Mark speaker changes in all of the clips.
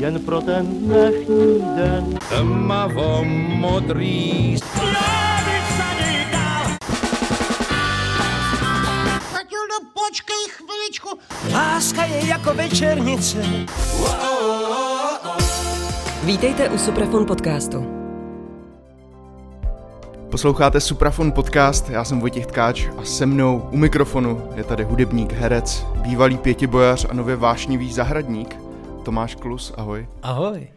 Speaker 1: jen pro ten dnešní den.
Speaker 2: Tmavo modrý
Speaker 3: Matildo, počkej chviličku.
Speaker 4: Láska je jako večernice.
Speaker 5: Vítejte u Suprafon podcastu.
Speaker 6: Posloucháte Suprafon podcast, já jsem Vojtěch Tkáč a se mnou u mikrofonu je tady hudebník, herec, bývalý pětibojař a nově vášnivý zahradník Tomáš Klus, ahoj.
Speaker 4: Ahoj.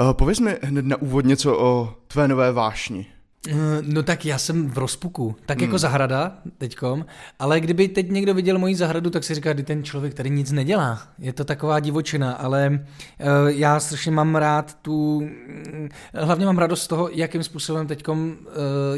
Speaker 6: Uh, pověz mi hned na úvod něco o tvé nové vášni.
Speaker 4: Eh, no tak já jsem v rozpuku, tak jako hmm. jako zahrada teďkom, ale kdyby teď někdo viděl moji zahradu, tak si říká, že ten člověk tady nic nedělá. Je to taková divočina, ale uh, já strašně mám rád tu, mm, hlavně mám radost z toho, jakým způsobem teďkom uh,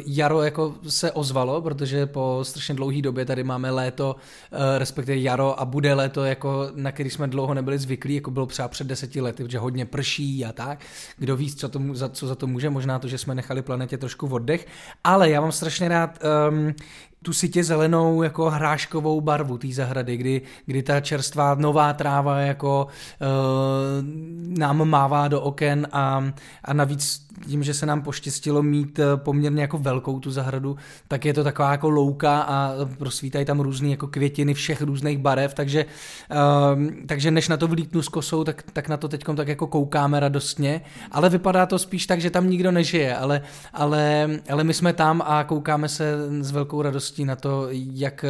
Speaker 4: jaro jako se ozvalo, protože po strašně dlouhé době tady máme léto, uh, respektive jaro a bude léto, jako na který jsme dlouho nebyli zvyklí, jako bylo třeba před deseti lety, protože hodně prší a tak. Kdo ví, co, to, za, co za to může, možná to, že jsme nechali planetě trošku oddech, ale já mám strašně rád um, tu sitě zelenou jako hráškovou barvu té zahrady, kdy, kdy ta čerstvá nová tráva jako uh, nám mává do oken a, a navíc tím, že se nám poštěstilo mít eh, poměrně jako velkou tu zahradu, tak je to taková jako louka a prosvítají tam různé jako květiny všech různých barev, takže, uh, takže než na to vlítnu s kosou, tak, tak na to teď tak jako koukáme radostně, ale vypadá to spíš tak, že tam nikdo nežije, ale, ale, ale my jsme tam a koukáme se s velkou radostí na to, jak,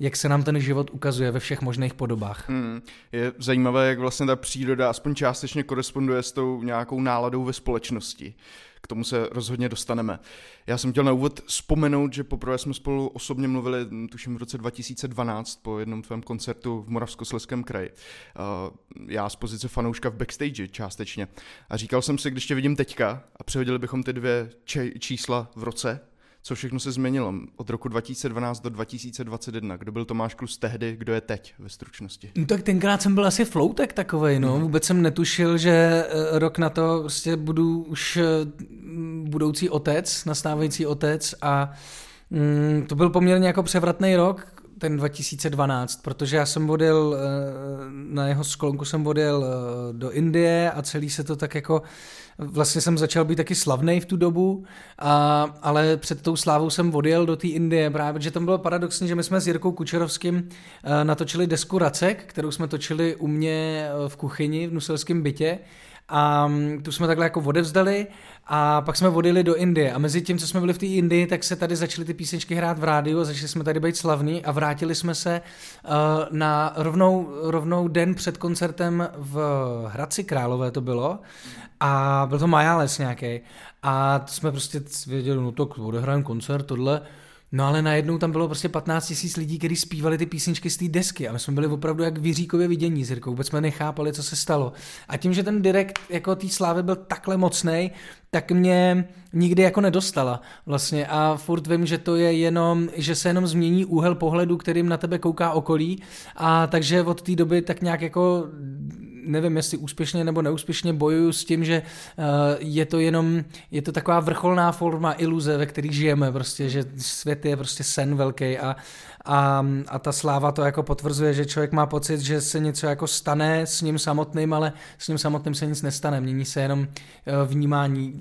Speaker 4: jak se nám ten život ukazuje ve všech možných podobách.
Speaker 6: Hmm. Je zajímavé, jak vlastně ta příroda aspoň částečně koresponduje s tou nějakou náladou ve společnosti. K tomu se rozhodně dostaneme. Já jsem chtěl na úvod vzpomenout, že poprvé jsme spolu osobně mluvili, tuším v roce 2012, po jednom tvém koncertu v Moravskoslezském kraji. Uh, já z pozice fanouška v backstage částečně. A říkal jsem si, když tě vidím teďka a přehodili bychom ty dvě čísla v roce, co všechno se změnilo od roku 2012 do 2021. Kdo byl Tomáš Klus tehdy, kdo je teď ve stručnosti?
Speaker 4: No tak tenkrát jsem byl asi floutek takovej, no. Mhm. Vůbec jsem netušil, že eh, rok na to prostě budu už eh, budoucí otec, nastávající otec a mm, to byl poměrně jako převratný rok, ten 2012, protože já jsem odjel, eh, na jeho sklonku jsem odjel do Indie a celý se to tak jako Vlastně jsem začal být taky slavný v tu dobu, a, ale před tou slávou jsem odjel do té Indie právě, protože tam bylo paradoxní, že my jsme s Jirkou Kučerovským eh, natočili desku Racek, kterou jsme točili u mě eh, v kuchyni v nuselském bytě a mm, tu jsme takhle jako odevzdali a pak jsme odjeli do Indie. A mezi tím, co jsme byli v té Indii, tak se tady začaly ty písničky hrát v rádiu začali jsme tady být slavní a vrátili jsme se uh, na rovnou, rovnou den před koncertem v Hradci Králové to bylo. A byl to Majales nějaký a jsme prostě věděli, no tak odehrajeme koncert, tohle, No ale najednou tam bylo prostě 15 tisíc lidí, kteří zpívali ty písničky z té desky. A my jsme byli opravdu jak vyříkově vidění s Jirkou, vůbec jsme nechápali, co se stalo. A tím, že ten direkt jako té slávy byl takhle mocný, tak mě nikdy jako nedostala vlastně. A furt vím, že to je jenom, že se jenom změní úhel pohledu, kterým na tebe kouká okolí. A takže od té doby tak nějak jako nevím, jestli úspěšně nebo neúspěšně bojuju s tím, že uh, je to jenom, je to taková vrcholná forma iluze, ve které žijeme, prostě, že svět je prostě sen velký a, a, a ta sláva to jako potvrzuje, že člověk má pocit, že se něco jako stane s ním samotným, ale s ním samotným se nic nestane, mění se jenom eh, vnímání,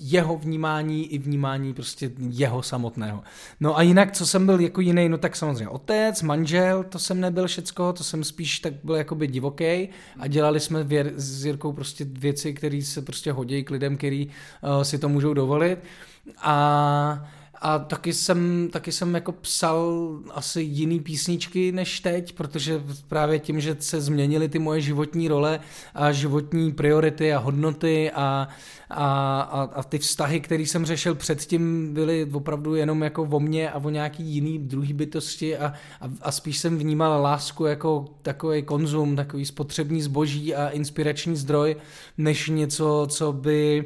Speaker 4: jeho vnímání i vnímání prostě jeho samotného. No a jinak, co jsem byl jako jiný, no tak samozřejmě otec, manžel, to jsem nebyl všecko, to jsem spíš tak byl jakoby divoký a dělali jsme věr, s Jirkou prostě věci, které se prostě hodí k lidem, který uh, si to můžou dovolit. A a taky jsem, taky jsem jako psal asi jiný písničky než teď, protože právě tím, že se změnily ty moje životní role a životní priority a hodnoty a, a, a, a ty vztahy, které jsem řešil předtím, byly opravdu jenom jako o mně a o nějaký jiný druhý bytosti a, a, a spíš jsem vnímal lásku jako takový konzum, takový spotřební zboží a inspirační zdroj, než něco, co by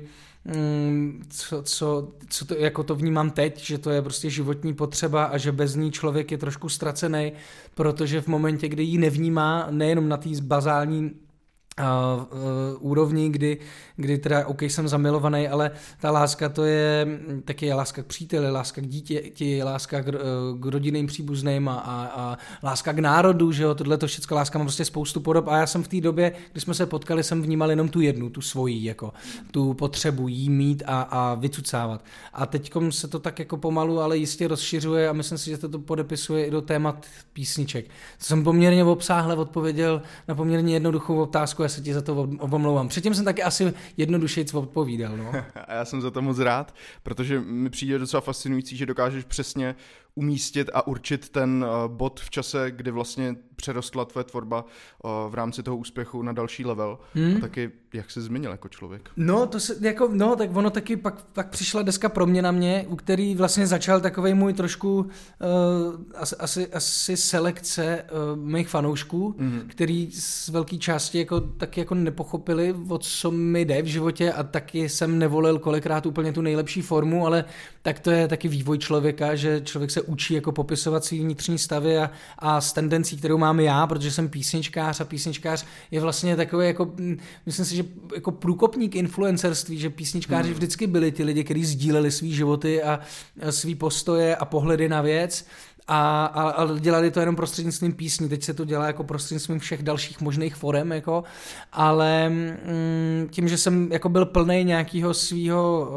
Speaker 4: co, co, co to, jako to vnímám teď, že to je prostě životní potřeba a že bez ní člověk je trošku ztracený, protože v momentě, kdy ji nevnímá, nejenom na té bazální uh, uh, úrovni, kdy, kdy teda, OK, jsem zamilovaný, ale ta láska to je taky je láska k příteli, láska k dítěti, láska k, uh, k rodinným příbuzným a, a, a láska k národu, že jo, tohle to všechno láska má prostě spoustu podob a já jsem v té době, kdy jsme se potkali, jsem vnímal jenom tu jednu, tu svoji, jako tu potřebu jí mít a, a vycucávat. A teď se to tak jako pomalu, ale jistě rozšiřuje a myslím si, že to, to podepisuje i do témat písniček. To jsem poměrně obsáhle odpověděl na poměrně jednoduchou otázku, já se ti za to omlouvám. Předtím jsem taky asi jednodušeji odpovídal. No.
Speaker 6: A já jsem za to moc rád, protože mi přijde docela fascinující, že dokážeš přesně umístit a určit ten uh, bod v čase, kdy vlastně přerostla tvoje tvorba uh, v rámci toho úspěchu na další level. Hmm. A taky, jak se změnil jako člověk.
Speaker 4: No, to se, jako, no, tak ono taky pak, pak přišla deska pro mě na mě, u který vlastně začal takový můj trošku uh, asi, asi, asi selekce uh, mých fanoušků, hmm. který z velké části jako, taky jako nepochopili, o co mi jde v životě a taky jsem nevolil kolikrát úplně tu nejlepší formu, ale tak to je taky vývoj člověka, že člověk se učí jako popisovat svý vnitřní stavy a, a s tendencí, kterou mám já, protože jsem písničkář a písničkář je vlastně takový jako, mm, myslím si, že jako průkopník influencerství, že písničkáři hmm. vždycky byli ty lidi, kteří sdíleli svý životy a, a svý postoje a pohledy na věc a, a, a dělali to jenom prostřednictvím písní, teď se to dělá jako prostřednictvím všech dalších možných forem, jako, ale mm, tím, že jsem jako byl plný nějakého svého,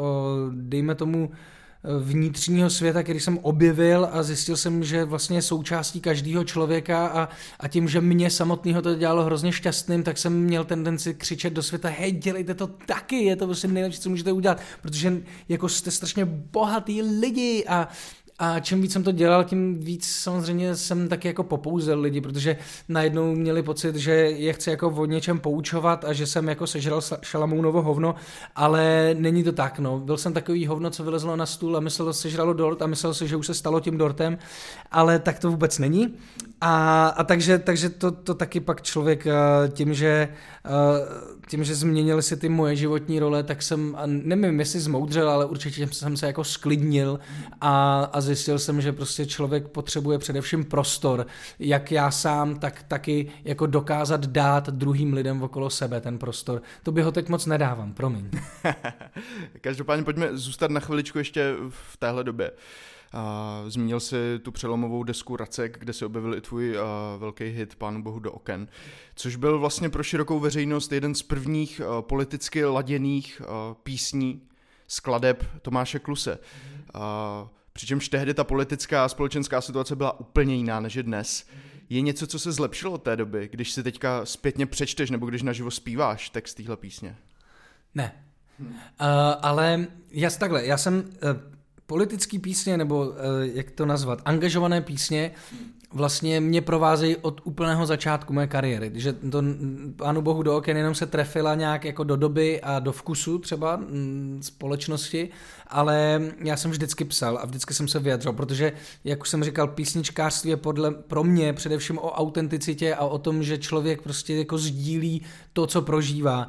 Speaker 4: dejme tomu, vnitřního světa, který jsem objevil a zjistil jsem, že vlastně součástí každého člověka a, a tím, že mě samotného to dělalo hrozně šťastným, tak jsem měl tendenci křičet do světa, hej, dělejte to taky, je to prostě nejlepší, co můžete udělat, protože jako jste strašně bohatý lidi a, a čím víc jsem to dělal, tím víc samozřejmě jsem taky jako popouzel lidi, protože najednou měli pocit, že je chci jako o něčem poučovat a že jsem jako sežral šalamounovo hovno, ale není to tak, no. Byl jsem takový hovno, co vylezlo na stůl a myslel, že sežralo dort a myslel si, že už se stalo tím dortem, ale tak to vůbec není. A, a takže, takže to, to taky pak člověk eh, tím, že eh, tím, že změnily se ty moje životní role, tak jsem, nevím, jestli zmoudřel, ale určitě jsem se jako sklidnil a, a zjistil jsem, že prostě člověk potřebuje především prostor, jak já sám, tak taky jako dokázat dát druhým lidem okolo sebe ten prostor. To by ho teď moc nedávám, promiň.
Speaker 6: Každopádně pojďme zůstat na chviličku ještě v téhle době. Uh, zmínil si tu přelomovou desku Racek, kde se objevil i tvůj velký hit Pánu bohu do oken, což byl vlastně pro širokou veřejnost jeden z prvních politicky laděných písní skladeb Tomáše Kluse. Přičemž tehdy ta politická a společenská situace byla úplně jiná než je dnes. Je něco, co se zlepšilo od té doby, když si teďka zpětně přečteš nebo když naživo zpíváš text téhle písně?
Speaker 4: Ne. Hmm. Uh, ale jas takhle, já jsem uh, politický písně, nebo eh, jak to nazvat, angažované písně vlastně mě provázejí od úplného začátku mé kariéry. Že to, pánu bohu do oken jenom se trefila nějak jako do doby a do vkusu třeba mm, společnosti, ale já jsem vždycky psal a vždycky jsem se vyjadřoval, protože, jak už jsem říkal, písničkářství je podle, pro mě především o autenticitě a o tom, že člověk prostě jako sdílí to, co prožívá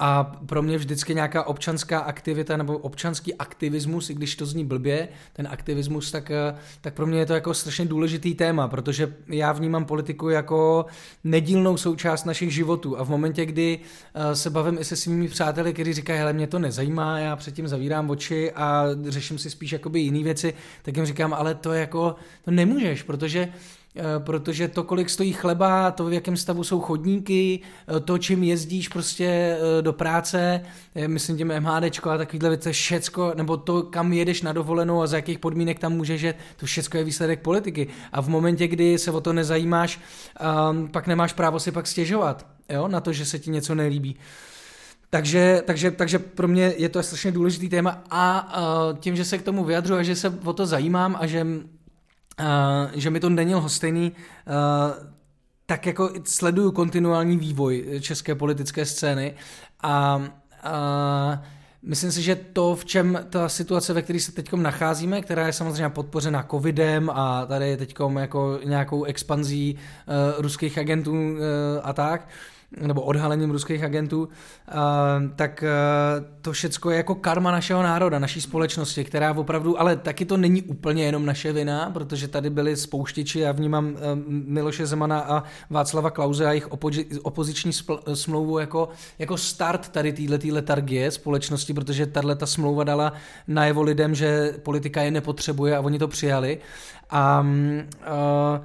Speaker 4: a pro mě vždycky nějaká občanská aktivita nebo občanský aktivismus, i když to zní blbě, ten aktivismus, tak, eh, tak pro mě je to jako strašně důležitý téma, protože já vnímám politiku jako nedílnou součást našich životů. A v momentě, kdy eh, se bavím i se svými přáteli, kteří říkají, hele, mě to nezajímá, já předtím zavírám oči a řeším si spíš jakoby jiné věci, tak jim říkám, ale to jako, to nemůžeš, protože protože to, kolik stojí chleba, to, v jakém stavu jsou chodníky, eh, to, čím jezdíš prostě eh, do práce, myslím tím MHDčko a takovýhle věci, všecko, nebo to, kam jedeš na dovolenou a za jakých podmínek tam můžeš že to všecko je výsledek politiky. A v momentě, kdy se o to nezajímáš, um, pak nemáš právo si pak stěžovat, jo, na to, že se ti něco nelíbí. Takže, takže, takže pro mě je to strašně důležitý téma a uh, tím, že se k tomu vyjadřuji a že se o to zajímám a že uh, že mi to není lhostejný, uh, tak jako sleduju kontinuální vývoj české politické scény a uh, Myslím si, že to, v čem ta situace, ve které se teď nacházíme, která je samozřejmě podpořena covidem a tady je teď jako nějakou expanzí uh, ruských agentů uh, a tak, nebo odhalením ruských agentů, uh, tak uh, to všecko je jako karma našeho národa, naší společnosti, která opravdu, ale taky to není úplně jenom naše vina, protože tady byli spouštěči, já vnímám uh, Miloše Zemana a Václava Klauze a jejich opozi- opoziční smlouvu jako, jako start tady této letargie společnosti, protože tahle ta smlouva dala najevo lidem, že politika je nepotřebuje a oni to přijali. A uh,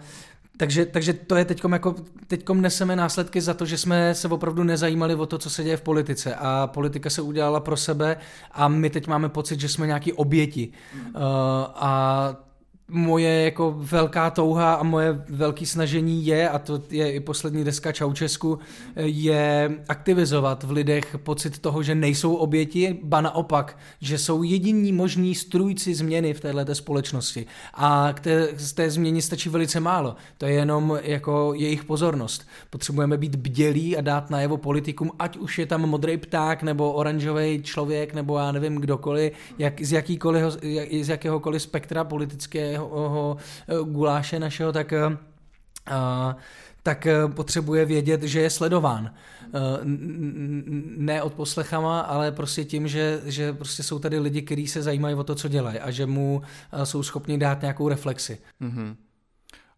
Speaker 4: takže, takže to je teďkom jako, teďkom neseme následky za to, že jsme se opravdu nezajímali o to, co se děje v politice a politika se udělala pro sebe a my teď máme pocit, že jsme nějaký oběti. Uh, a moje jako velká touha a moje velké snažení je, a to je i poslední deska Čaučesku, je aktivizovat v lidech pocit toho, že nejsou oběti, ba naopak, že jsou jediní možní strůjci změny v této společnosti. A k té, z té změně stačí velice málo. To je jenom jako jejich pozornost. Potřebujeme být bdělí a dát najevo politikům, ať už je tam modrý pták, nebo oranžový člověk, nebo já nevím kdokoliv, jak, z, jakýkoliv, z jakéhokoliv spektra politické toho eh, guláše našeho, tak eh, tak eh, potřebuje vědět, že je sledován. Ne od poslechama, ale prostě tím, že, že prostě jsou tady lidi, kteří se zajímají o to, co dělají a že mu jsou schopni dát nějakou reflexi. Mm-hmm.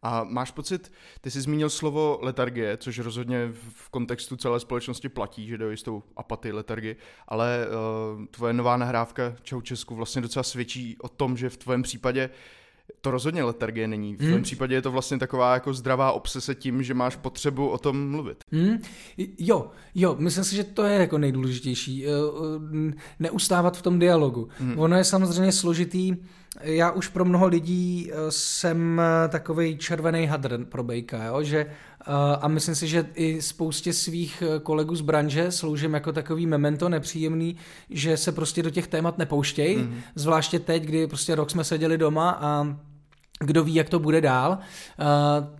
Speaker 6: A máš pocit, ty jsi zmínil slovo letargie, což rozhodně v kontextu celé společnosti platí, že jde jistou apatii letargie, ale uh, tvoje nová nahrávka Čau Česku vlastně docela svědčí o tom, že v tvém případě to rozhodně letargie není. V tom hmm. případě je to vlastně taková jako zdravá obsese tím, že máš potřebu o tom mluvit.
Speaker 4: Hmm. Jo, jo, myslím si, že to je jako nejdůležitější. Eh, eh, neustávat v tom dialogu. Hmm. Ono je samozřejmě složitý. Já už pro mnoho lidí eh, jsem takový červený hadr pro Bejka, jo? že a myslím si, že i spoustě svých kolegů z branže sloužím jako takový memento nepříjemný, že se prostě do těch témat nepouštějí, mm. zvláště teď, kdy prostě rok jsme seděli doma a kdo ví, jak to bude dál. Eh,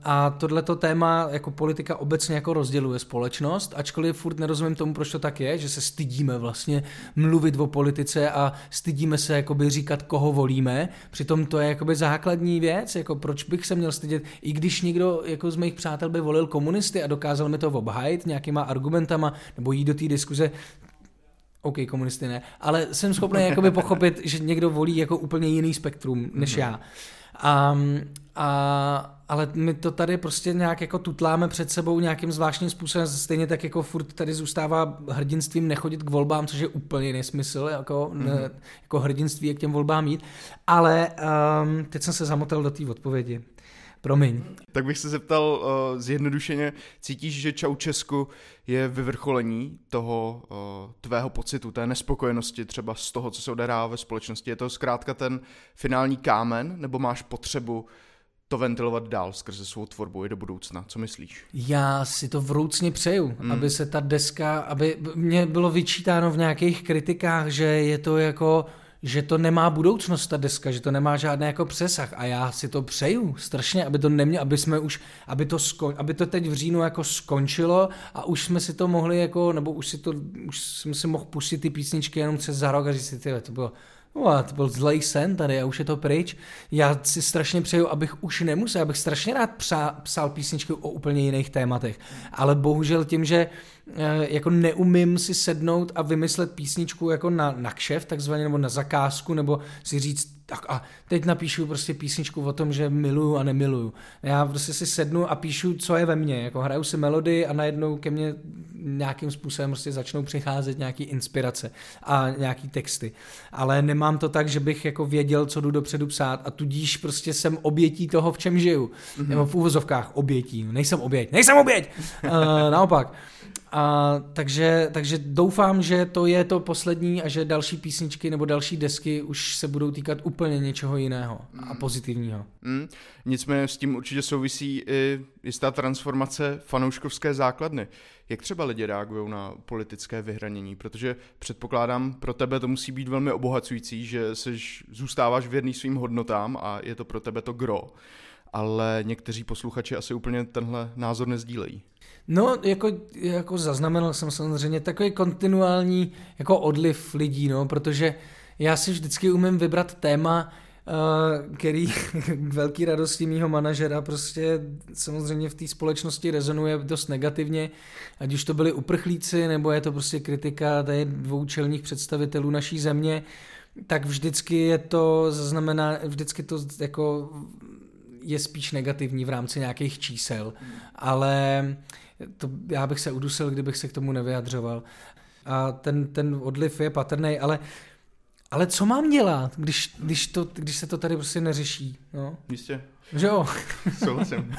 Speaker 4: a tohleto téma jako politika obecně jako rozděluje společnost, ačkoliv furt nerozumím tomu, proč to tak je, že se stydíme vlastně mluvit o politice a stydíme se jakoby říkat, koho volíme. Přitom to je jakoby základní věc, jako proč bych se měl stydět, i když někdo jako z mých přátel by volil komunisty a dokázal mi to obhajit nějakýma argumentama nebo jít do té diskuze, OK, komunisty ne, ale jsem schopný jakoby pochopit, že někdo volí jako úplně jiný spektrum než mm-hmm. já. A, a, ale my to tady prostě nějak jako tutláme před sebou nějakým zvláštním způsobem, stejně tak jako furt tady zůstává hrdinstvím nechodit k volbám, což je úplně nesmysl, jako, mm-hmm. ne, jako hrdinství je k těm volbám jít, ale um, teď jsem se zamotal do té odpovědi. Promiň.
Speaker 6: Tak bych se zeptal uh, zjednodušeně, cítíš, že Čau Česku je vyvrcholení toho uh, tvého pocitu, té nespokojenosti třeba z toho, co se odehrává ve společnosti? Je to zkrátka ten finální kámen, nebo máš potřebu to ventilovat dál skrze svou tvorbu i do budoucna. Co myslíš?
Speaker 4: Já si to vroucně přeju, hmm. aby se ta deska, aby mě bylo vyčítáno v nějakých kritikách, že je to jako že to nemá budoucnost ta deska, že to nemá žádný jako přesah a já si to přeju strašně, aby to nemělo, aby jsme už, aby to, skon, aby to teď v říjnu jako skončilo a už jsme si to mohli jako, nebo už si to, už jsme si mohl pustit ty písničky jenom přes za rok a říct si, tyhle, to bylo No, to byl zlej sen tady a už je to pryč. Já si strašně přeju, abych už nemusel, abych strašně rád psa, psal písničky o úplně jiných tématech. Ale bohužel tím, že e, jako neumím si sednout a vymyslet písničku jako na, na kšef, takzvaně, nebo na zakázku, nebo si říct, tak a teď napíšu prostě písničku o tom, že miluju a nemiluju. Já prostě si sednu a píšu, co je ve mně. Jako hraju si melodii a najednou ke mně nějakým způsobem prostě začnou přicházet nějaký inspirace a nějaký texty. Ale nemám to tak, že bych jako věděl, co jdu dopředu psát a tudíž prostě jsem obětí toho, v čem žiju. Mm-hmm. Nebo v úvozovkách obětí. Nejsem oběť. Nejsem oběť! uh, naopak. A, takže, takže doufám, že to je to poslední a že další písničky nebo další desky už se budou týkat úplně něčeho jiného a mm. pozitivního. Mm.
Speaker 6: Nicméně s tím určitě souvisí i jistá transformace fanouškovské základny. Jak třeba lidi reagují na politické vyhranění? Protože předpokládám, pro tebe to musí být velmi obohacující, že seš, zůstáváš věrný svým hodnotám a je to pro tebe to gro. Ale někteří posluchači asi úplně tenhle názor nezdílejí.
Speaker 4: No, jako, jako zaznamenal jsem samozřejmě takový kontinuální jako odliv lidí, no, protože já si vždycky umím vybrat téma, uh, který k velký radosti mýho manažera prostě samozřejmě v té společnosti rezonuje dost negativně, ať už to byli uprchlíci, nebo je to prostě kritika tady dvou čelních představitelů naší země, tak vždycky je to, znamená, vždycky to jako je spíš negativní v rámci nějakých čísel, ale to, já bych se udusil, kdybych se k tomu nevyjadřoval. A ten, ten odliv je patrný, ale ale co mám dělat, když, když, to, když se to tady prostě neřeší? No?
Speaker 6: Jistě.
Speaker 4: Že jo?
Speaker 6: Souhlasím.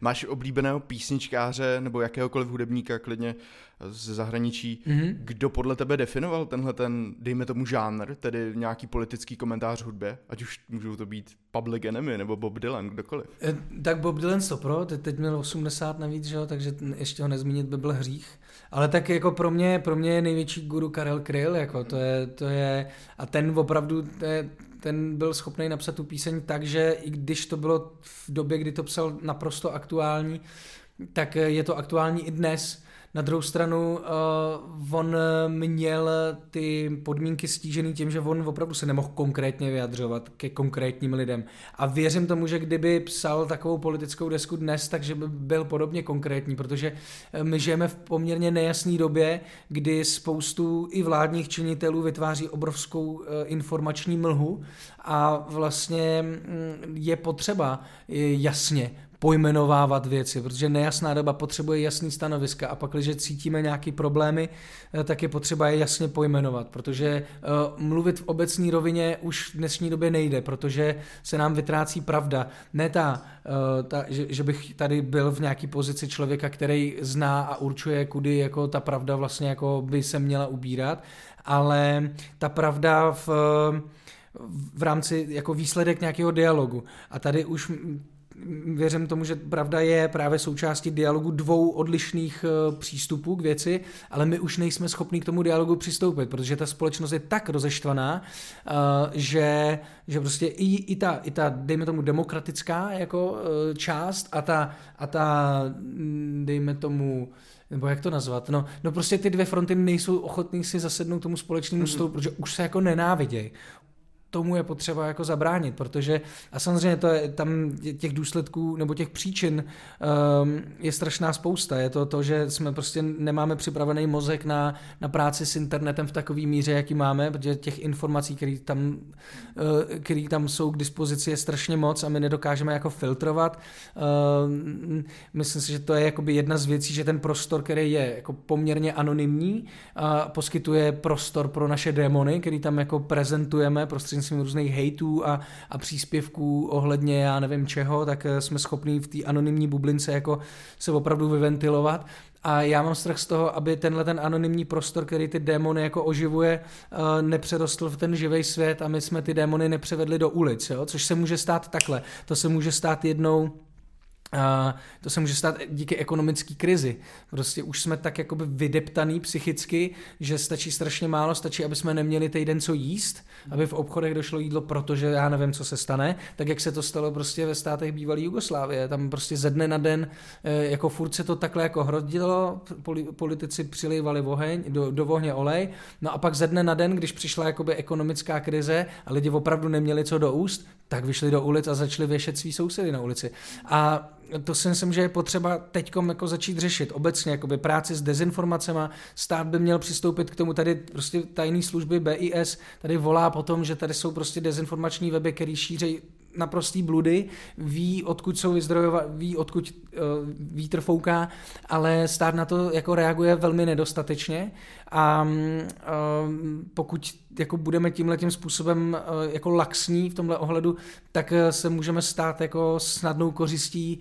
Speaker 6: Máš oblíbeného písničkáře nebo jakéhokoliv hudebníka klidně ze zahraničí, mm-hmm. kdo podle tebe definoval tenhle ten, dejme tomu žánr, tedy nějaký politický komentář hudbě, ať už můžou to být Public Enemy nebo Bob Dylan, kdokoliv.
Speaker 4: E, tak Bob Dylan pro, teď, teď měl 80 navíc, že jo, takže ještě ho nezmínit by byl hřích. Ale tak jako pro mě, pro mě je největší guru Karel Kryl, jako to je, to je, a ten opravdu, to je, ten byl schopný napsat tu píseň tak, že i když to bylo v době, kdy to psal naprosto aktuální, tak je to aktuální i dnes. Na druhou stranu uh, on měl ty podmínky stížený tím, že on opravdu se nemohl konkrétně vyjadřovat ke konkrétním lidem. A věřím tomu, že kdyby psal takovou politickou desku dnes, takže by byl podobně konkrétní, protože eh, my žijeme v poměrně nejasné době, kdy spoustu i vládních činitelů vytváří obrovskou uh, informační mlhu a vlastně mm, je potřeba jasně pojmenovávat věci, protože nejasná doba potřebuje jasný stanoviska a pak, když cítíme nějaké problémy, eh, tak je potřeba je jasně pojmenovat, protože uh, mluvit v obecní rovině už v dnešní době nejde, protože se nám vytrácí pravda. Ne ta, uh, ta že, že bych tady byl v nějaké pozici člověka, který zná a určuje, kudy jako ta pravda vlastně jako by se měla ubírat, ale ta pravda v v rámci jako výsledek nějakého dialogu. A tady už věřím tomu, že pravda je právě součástí dialogu dvou odlišných eh, přístupů k věci, ale my už nejsme schopni k tomu dialogu přistoupit, protože ta společnost je tak rozeštvaná, eh, že, že prostě i, i, ta, i ta, dejme tomu, demokratická jako eh, část a ta, a ta mm, dejme tomu, nebo jak to nazvat, no, no prostě ty dvě fronty nejsou ochotní si zasednout tomu společnému stolu, mm-hmm. protože už se jako nenávidějí tomu je potřeba jako zabránit, protože a samozřejmě to je, tam těch důsledků nebo těch příčin um, je strašná spousta. Je to to, že jsme prostě nemáme připravený mozek na, na práci s internetem v takové míře, jaký máme, protože těch informací, které tam, uh, který tam jsou k dispozici, je strašně moc a my nedokážeme jako filtrovat. Uh, myslím si, že to je jakoby jedna z věcí, že ten prostor, který je jako poměrně anonymní, a poskytuje prostor pro naše démony, který tam jako prezentujeme prostřednictvím prostřednictvím různých hejtů a, a příspěvků ohledně já nevím čeho, tak eh, jsme schopni v té anonymní bublince jako se opravdu vyventilovat. A já mám strach z toho, aby tenhle ten anonymní prostor, který ty démony jako oživuje, eh, nepřerostl v ten živý svět a my jsme ty démony nepřevedli do ulic, jo? což se může stát takhle. To se může stát jednou a to se může stát díky ekonomické krizi. Prostě už jsme tak jakoby vydeptaný psychicky, že stačí strašně málo, stačí, aby jsme neměli týden co jíst, aby v obchodech došlo jídlo, protože já nevím, co se stane, tak jak se to stalo prostě ve státech bývalé Jugoslávie. Tam prostě ze dne na den, eh, jako furt se to takhle jako hrodilo, politici přilívali oheň, do, do ohně olej, no a pak ze dne na den, když přišla jakoby ekonomická krize a lidi opravdu neměli co do úst, tak vyšli do ulic a začali věšet svý sousedy na ulici. A to si myslím, že je potřeba teď jako začít řešit obecně, jakoby práci s dezinformacemi. Stát by měl přistoupit k tomu, tady prostě tajné služby BIS tady volá po tom, že tady jsou prostě dezinformační weby, které šíří naprostý bludy, ví, odkud jsou vyzdrojovat, ví, odkud uh, vítr fouká, ale stát na to jako reaguje velmi nedostatečně a uh, pokud jako budeme tímhle tím způsobem uh, jako laxní v tomhle ohledu, tak uh, se můžeme stát jako snadnou kořistí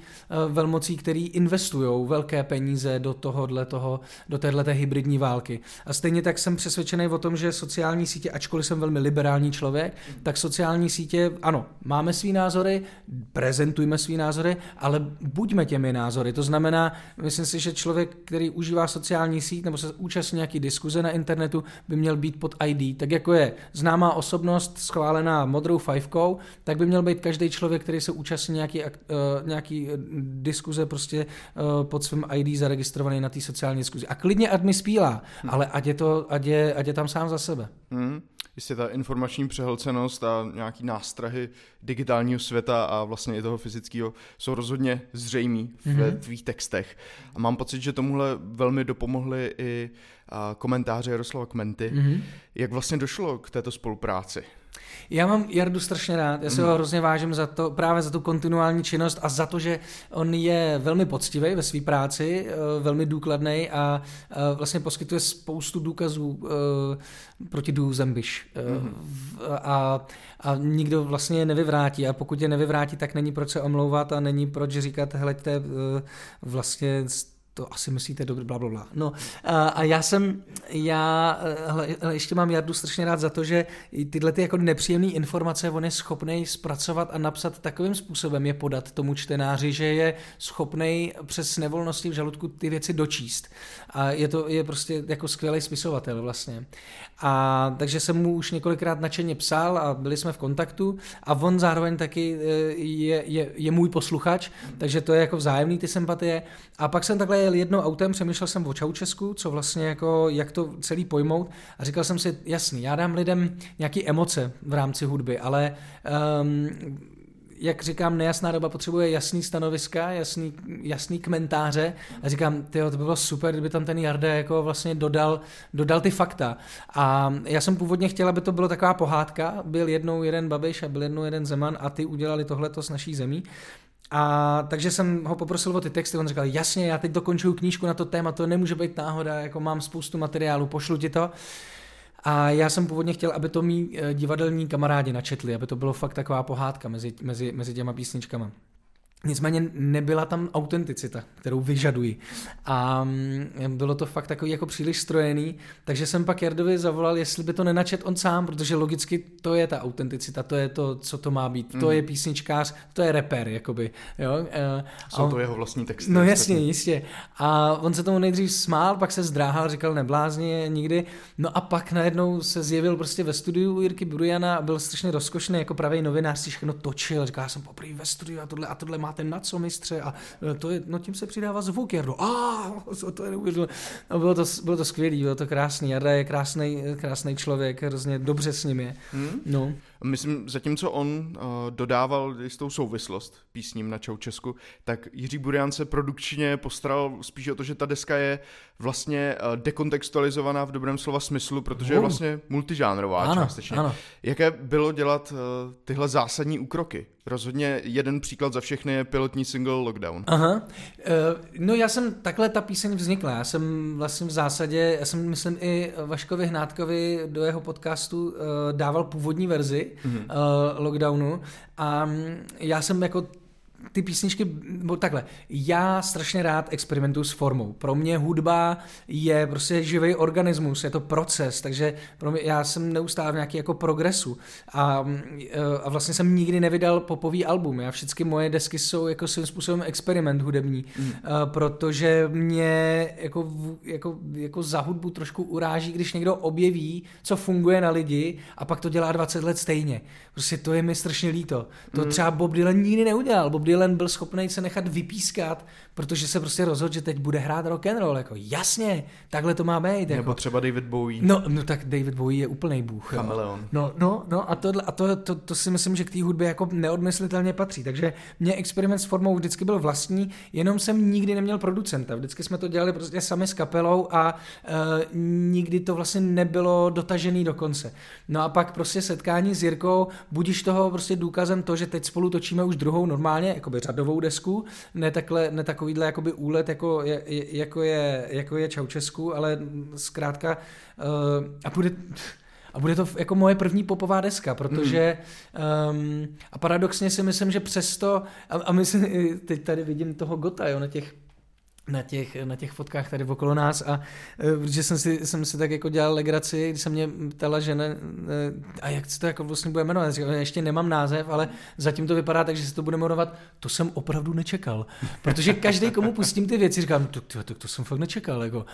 Speaker 4: velmocí, který investují velké peníze do tohohle toho, do téhleté hybridní války. A stejně tak jsem přesvědčený o tom, že sociální sítě, ačkoliv jsem velmi liberální člověk, tak sociální sítě, ano, máme svý názory, prezentujme svý názory, ale buďme těmi názory. To znamená, myslím si, že člověk, který užívá sociální síť nebo se účastní nějaký diskuze na internetu, by měl být pod ID. Tak jako je známá osobnost schválená modrou fajfkou, tak by měl být každý člověk, který se účastní nějaký, uh, nějaký diskuze prostě uh, pod svým ID zaregistrovaný na té sociální diskuzi. A klidně ať mi spílá, hmm. ale ať je, to, ať, je, ať je tam sám za sebe.
Speaker 6: Hmm. Jistě ta informační přehlcenost a nějaký nástrahy digitálního světa a vlastně i toho fyzického jsou rozhodně zřejmý v mm-hmm. tvých textech. A mám pocit, že tomuhle velmi dopomohly i komentáře Jaroslava Kmenty. Mm-hmm. Jak vlastně došlo k této spolupráci?
Speaker 4: Já mám Jardu strašně rád, já se ho hmm. hrozně vážím za to, právě za tu kontinuální činnost a za to, že on je velmi poctivý ve své práci, eh, velmi důkladný a vlastně poskytuje spoustu důkazů eh, proti Dů Zembiš. Mm. A, a nikdo vlastně je nevyvrátí a pokud je nevyvrátí, tak není proč se omlouvat a není proč říkat, hleďte, vlastně to asi myslíte dobře, bla, bla, bla. No a, já jsem, já hele, ještě mám Jardu strašně rád za to, že tyhle ty jako nepříjemné informace on je schopný zpracovat a napsat takovým způsobem je podat tomu čtenáři, že je schopný přes nevolnosti v žaludku ty věci dočíst. A je to je prostě jako skvělý spisovatel vlastně. A takže jsem mu už několikrát nadšeně psal a byli jsme v kontaktu a on zároveň taky e, je, je, je můj posluchač, takže to je jako vzájemný ty sympatie. A pak jsem takhle jel jednou autem, přemýšlel jsem o Čaučesku, co vlastně jako, jak to celý pojmout a říkal jsem si, jasný, já dám lidem nějaké emoce v rámci hudby, ale um, jak říkám, nejasná doba potřebuje jasný stanoviska, jasný, jasný komentáře a říkám, tyjo, to by bylo super, kdyby tam ten Jarde jako vlastně dodal, dodal ty fakta. A já jsem původně chtěl, aby to bylo taková pohádka, byl jednou jeden Babiš a byl jednou jeden Zeman a ty udělali tohleto s naší zemí. A takže jsem ho poprosil o ty texty, on říkal, jasně, já teď dokončuju knížku na to téma, to nemůže být náhoda, jako mám spoustu materiálu, pošlu ti to. A já jsem původně chtěl, aby to mý eh, divadelní kamarádi načetli, aby to bylo fakt taková pohádka mezi, mezi, mezi těma písničkama. Nicméně nebyla tam autenticita, kterou vyžaduji. A mm, bylo to fakt takový jako příliš strojený, takže jsem pak Jardovi zavolal, jestli by to nenačet on sám, protože logicky to je ta autenticita, to je to, co to má být. Mm. To je písničkář, to je rapper, jakoby. Jo?
Speaker 6: Jsou to jeho vlastní texty.
Speaker 4: No jasně, jistě. A on se tomu nejdřív smál, pak se zdráhal, říkal neblázni nikdy. No a pak najednou se zjevil prostě ve studiu Jirky Burujana a byl strašně rozkošný jako pravý novinář, si všechno točil, říkal, já jsem poprvé ve studiu a tohle a tohle má máte na co mistře a e, to je, no tím se přidává zvuk, Jardo. A to je neuvěřitelné. No, bylo to, bylo to skvělé, bylo to krásný. Jarda je krásný, krásný člověk, hrozně dobře s ním je. Hmm? No.
Speaker 6: Myslím, zatímco on uh, dodával jistou souvislost písním na Čau Česku, tak Jiří Burian se produkčně postaral spíš o to, že ta deska je vlastně uh, dekontextualizovaná v dobrém slova smyslu, protože uh. je vlastně multižánrová ano, částečně. Ano. Jaké bylo dělat uh, tyhle zásadní úkroky? Rozhodně jeden příklad za všechny je pilotní single Lockdown.
Speaker 4: Aha. Uh, no já jsem, takhle ta píseň vznikla. Já jsem vlastně v zásadě, já jsem myslím i Vaškovi Hnátkovi do jeho podcastu uh, dával původní verzi, mm-hmm. uh, lockdownu a já jsem jako ty písničky, bo takhle, já strašně rád experimentuju s formou. Pro mě hudba je prostě živý organismus, je to proces, takže pro mě, já jsem neustále v nějaký jako progresu a, a vlastně jsem nikdy nevydal popový album. Já všechny moje desky jsou jako svým způsobem experiment hudební, mm. protože mě jako, jako, jako za hudbu trošku uráží, když někdo objeví, co funguje na lidi a pak to dělá 20 let stejně. Prostě to je mi strašně líto. To mm. třeba Bob Dylan nikdy neudělal. Bob Dylan byl schopný se nechat vypískat, protože se prostě rozhodl, že teď bude hrát rock and roll. Jako jasně, takhle to má být.
Speaker 6: Nebo jako. třeba David Bowie.
Speaker 4: No, no tak David Bowie je úplný bůh.
Speaker 6: Chameleon.
Speaker 4: No, no, no a, tohle, a to, to, to, si myslím, že k té hudbě jako neodmyslitelně patří. Takže mě experiment s formou vždycky byl vlastní, jenom jsem nikdy neměl producenta. Vždycky jsme to dělali prostě sami s kapelou a uh, nikdy to vlastně nebylo dotažený do konce. No a pak prostě setkání s Jirkou, budíš toho prostě důkazem to, že teď spolu točíme už druhou normálně, jakoby řadovou desku, ne, takhle, ne takovýhle jakoby úlet, jako je, jako je, jako je Čaučesku, ale zkrátka uh, a bude a bude to jako moje první popová deska, protože mm. um, a paradoxně si myslím, že přesto, a, a myslím, teď tady vidím toho Gota, jo, na těch na těch, na těch fotkách tady okolo nás a e, protože jsem si, jsem si tak jako dělal legraci, když se mě ptala žena, e, a jak se to jako vlastně bude jmenovat, říkám, ještě nemám název, ale zatím to vypadá tak, že se to bude jmenovat, to jsem opravdu nečekal, protože každý, komu pustím ty věci, říkám, to, to, to, to jsem fakt nečekal, jako,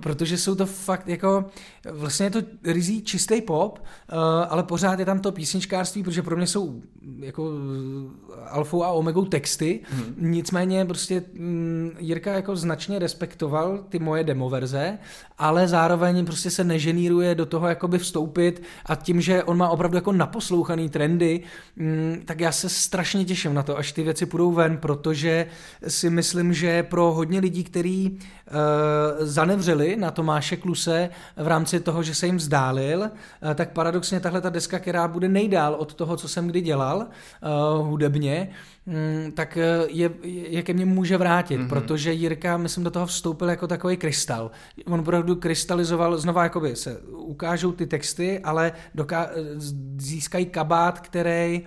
Speaker 4: protože jsou to fakt jako, vlastně je to rizí čistý pop, e, ale pořád je tam to písničkářství, protože pro mě jsou jako alfou a omegou texty, hmm. nicméně prostě mm, Jirka jako jako značně respektoval ty moje demoverze, ale zároveň prostě se neženíruje do toho jakoby vstoupit a tím, že on má opravdu jako naposlouchaný trendy, mm, tak já se strašně těším na to, až ty věci půjdou ven, protože si myslím, že pro hodně lidí, kteří uh, zanevřeli na Tomáše Kluse v rámci toho, že se jim vzdálil, uh, tak paradoxně tahle ta deska, která bude nejdál od toho, co jsem kdy dělal uh, hudebně, tak je, je ke mně může vrátit, mm-hmm. protože Jirka, myslím, do toho vstoupil jako takový krystal. On opravdu krystalizoval, znova jakoby se ukážou ty texty, ale doká- získají kabát, který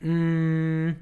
Speaker 4: mm,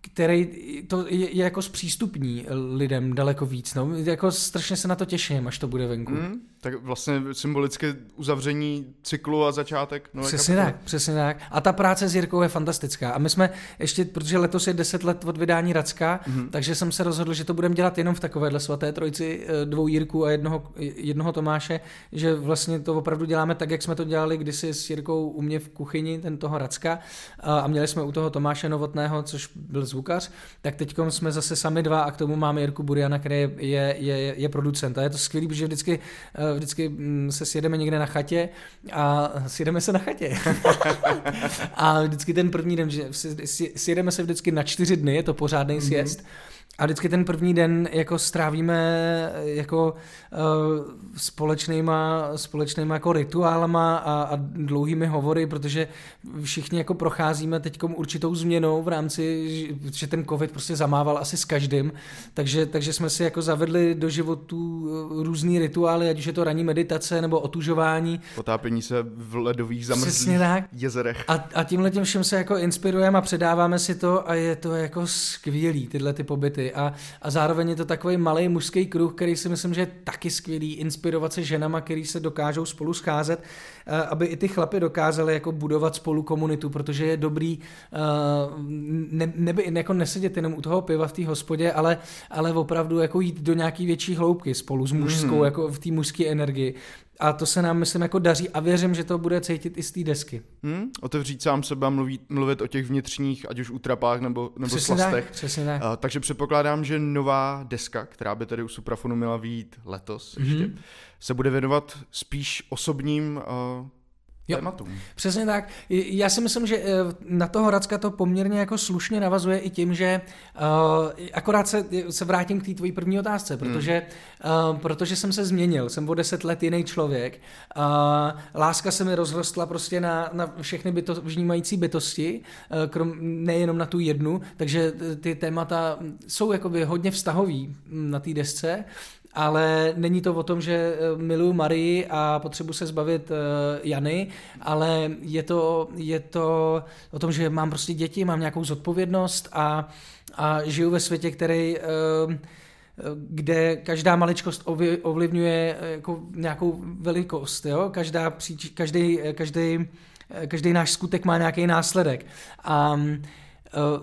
Speaker 4: který to je, je jako zpřístupní lidem daleko víc. No. Jako strašně se na to těším, až to bude venku. Mm,
Speaker 6: tak vlastně symbolické uzavření cyklu a začátek.
Speaker 4: No, přesně tak, přesně tak. A ta práce s Jirkou je fantastická. A my jsme ještě, protože letos je 10 let od vydání Racka, mm-hmm. takže jsem se rozhodl, že to budeme dělat jenom v takovéhle svaté trojici eh, dvou Jirků a jednoho, jednoho Tomáše, že vlastně to opravdu děláme tak, jak jsme to dělali kdysi s Jirkou u mě v kuchyni, ten toho Racka. A měli jsme u toho Tomáše Novotného, což byl zvukař, tak teď jsme zase sami dva a k tomu máme Jirku Buriana, který je, je, je, je producent. A je to skvělý, protože vždycky eh, vždycky mm, se sjedeme někde na chatě a sjedeme se na chatě. a vždycky ten první den, že sjedeme se vždycky na čtyři dny, je to pořádný mm-hmm. A vždycky ten první den jako strávíme jako uh, společnýma, společnýma jako rituálama a, a dlouhými hovory, protože všichni jako procházíme teď určitou změnou v rámci, že ten covid prostě zamával asi s každým, takže, takže jsme si jako zavedli do životu eh, různý rituály, ať už je to ranní meditace nebo otužování.
Speaker 6: Potápění se v ledových zamrzlých jezerech.
Speaker 4: A, a tímhle tím všem se jako inspirujeme a předáváme si to a je to jako skvělý tyhle ty pobyty a, a zároveň je to takový malý mužský kruh, který si myslím, že je taky skvělý, inspirovat se ženama, který se dokážou spolu scházet, eh, aby i ty chlapy dokázali jako budovat spolu komunitu, protože je dobrý eh, ne, neby, jako nesedět jenom u toho piva v té hospodě, ale, ale opravdu jako jít do nějaký větší hloubky spolu s mužskou, mm. jako v té mužské energii. A to se nám, myslím, jako daří a věřím, že to bude cítit i z té desky.
Speaker 6: Hmm, otevřít sám sebe a mluvit, mluvit o těch vnitřních, ať už útrapách nebo, nebo
Speaker 4: přesně
Speaker 6: slastech.
Speaker 4: Tak, přesně tak. Uh,
Speaker 6: takže předpokládám, že nová deska, která by tady u Suprafonu měla výjít letos mm-hmm. ještě, se bude věnovat spíš osobním uh, jo, tématům.
Speaker 4: Přesně tak. Já si myslím, že eh, na toho Racka to poměrně jako slušně navazuje i tím, že uh, akorát se, se vrátím k té tvojí první otázce, hmm. protože, hmm. uh, protože jsem se změnil, jsem o deset let jiný člověk. Uh, láska se mi rozrostla prostě na, na všechny byto, vnímající bytosti, uh, krom, nejenom na tu jednu, takže ty témata jsou jakoby hodně vztahový na té desce ale není to o tom, že eh, miluju Marii a potřebuji se zbavit uh, Jany, ale je to, je to o tom, že mám prostě děti, mám nějakou zodpovědnost a, a žiju ve světě, který uh, kde každá maličkost ovlivňuje jako nějakou velikost, jo? Každá, každý, každý, každý náš skutek má nějaký následek. A Eh,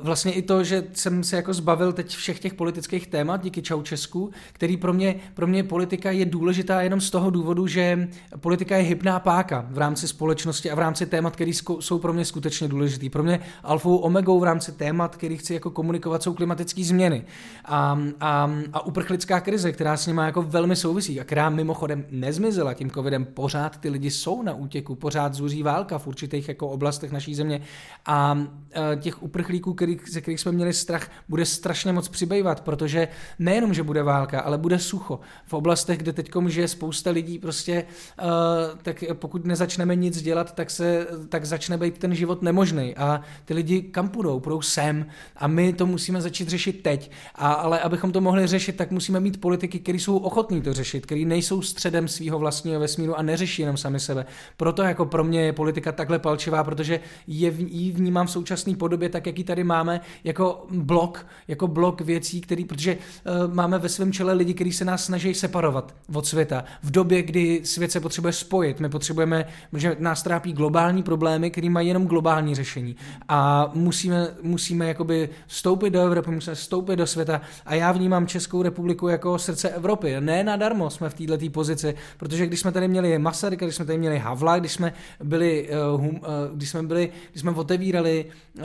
Speaker 4: vlastně i to, že jsem se jako zbavil teď všech těch politických témat díky Čaučesku, který pro mě, pro mě politika je důležitá jenom z toho důvodu, že politika je hybná páka v rámci společnosti a v rámci témat, které jsou pro mě skutečně důležitý. Pro mě alfou omegou v rámci témat, který chci jako komunikovat, jsou klimatické změny a, a, a uprchlická krize, která s nimi jako velmi souvisí a která mimochodem nezmizela tím covidem. Pořád ty lidi jsou na útěku, pořád zuří válka v určitých jako oblastech naší země a, a těch uprchlíků uprchlíků, který, ze kterých jsme měli strach, bude strašně moc přibývat, protože nejenom, že bude válka, ale bude sucho. V oblastech, kde teď žije spousta lidí, prostě uh, tak pokud nezačneme nic dělat, tak, se, tak začne být ten život nemožný. A ty lidi kam půjdou? Půjdou sem. A my to musíme začít řešit teď. A, ale abychom to mohli řešit, tak musíme mít politiky, které jsou ochotní to řešit, které nejsou středem svého vlastního vesmíru a neřeší jenom sami sebe. Proto jako pro mě je politika takhle palčivá, protože je, ji vnímám v současné podobě tak, jak tady máme jako blok, jako blok věcí, který, protože uh, máme ve svém čele lidi, kteří se nás snaží separovat od světa. V době, kdy svět se potřebuje spojit, my potřebujeme, že nás trápí globální problémy, které mají jenom globální řešení. A musíme, musíme jakoby vstoupit do Evropy, musíme vstoupit do světa. A já vnímám Českou republiku jako srdce Evropy. Ne nadarmo jsme v této pozici, protože když jsme tady měli Masaryka, když jsme tady měli Havla, když jsme byli, uh, hum, uh, když jsme byli, když jsme otevírali uh,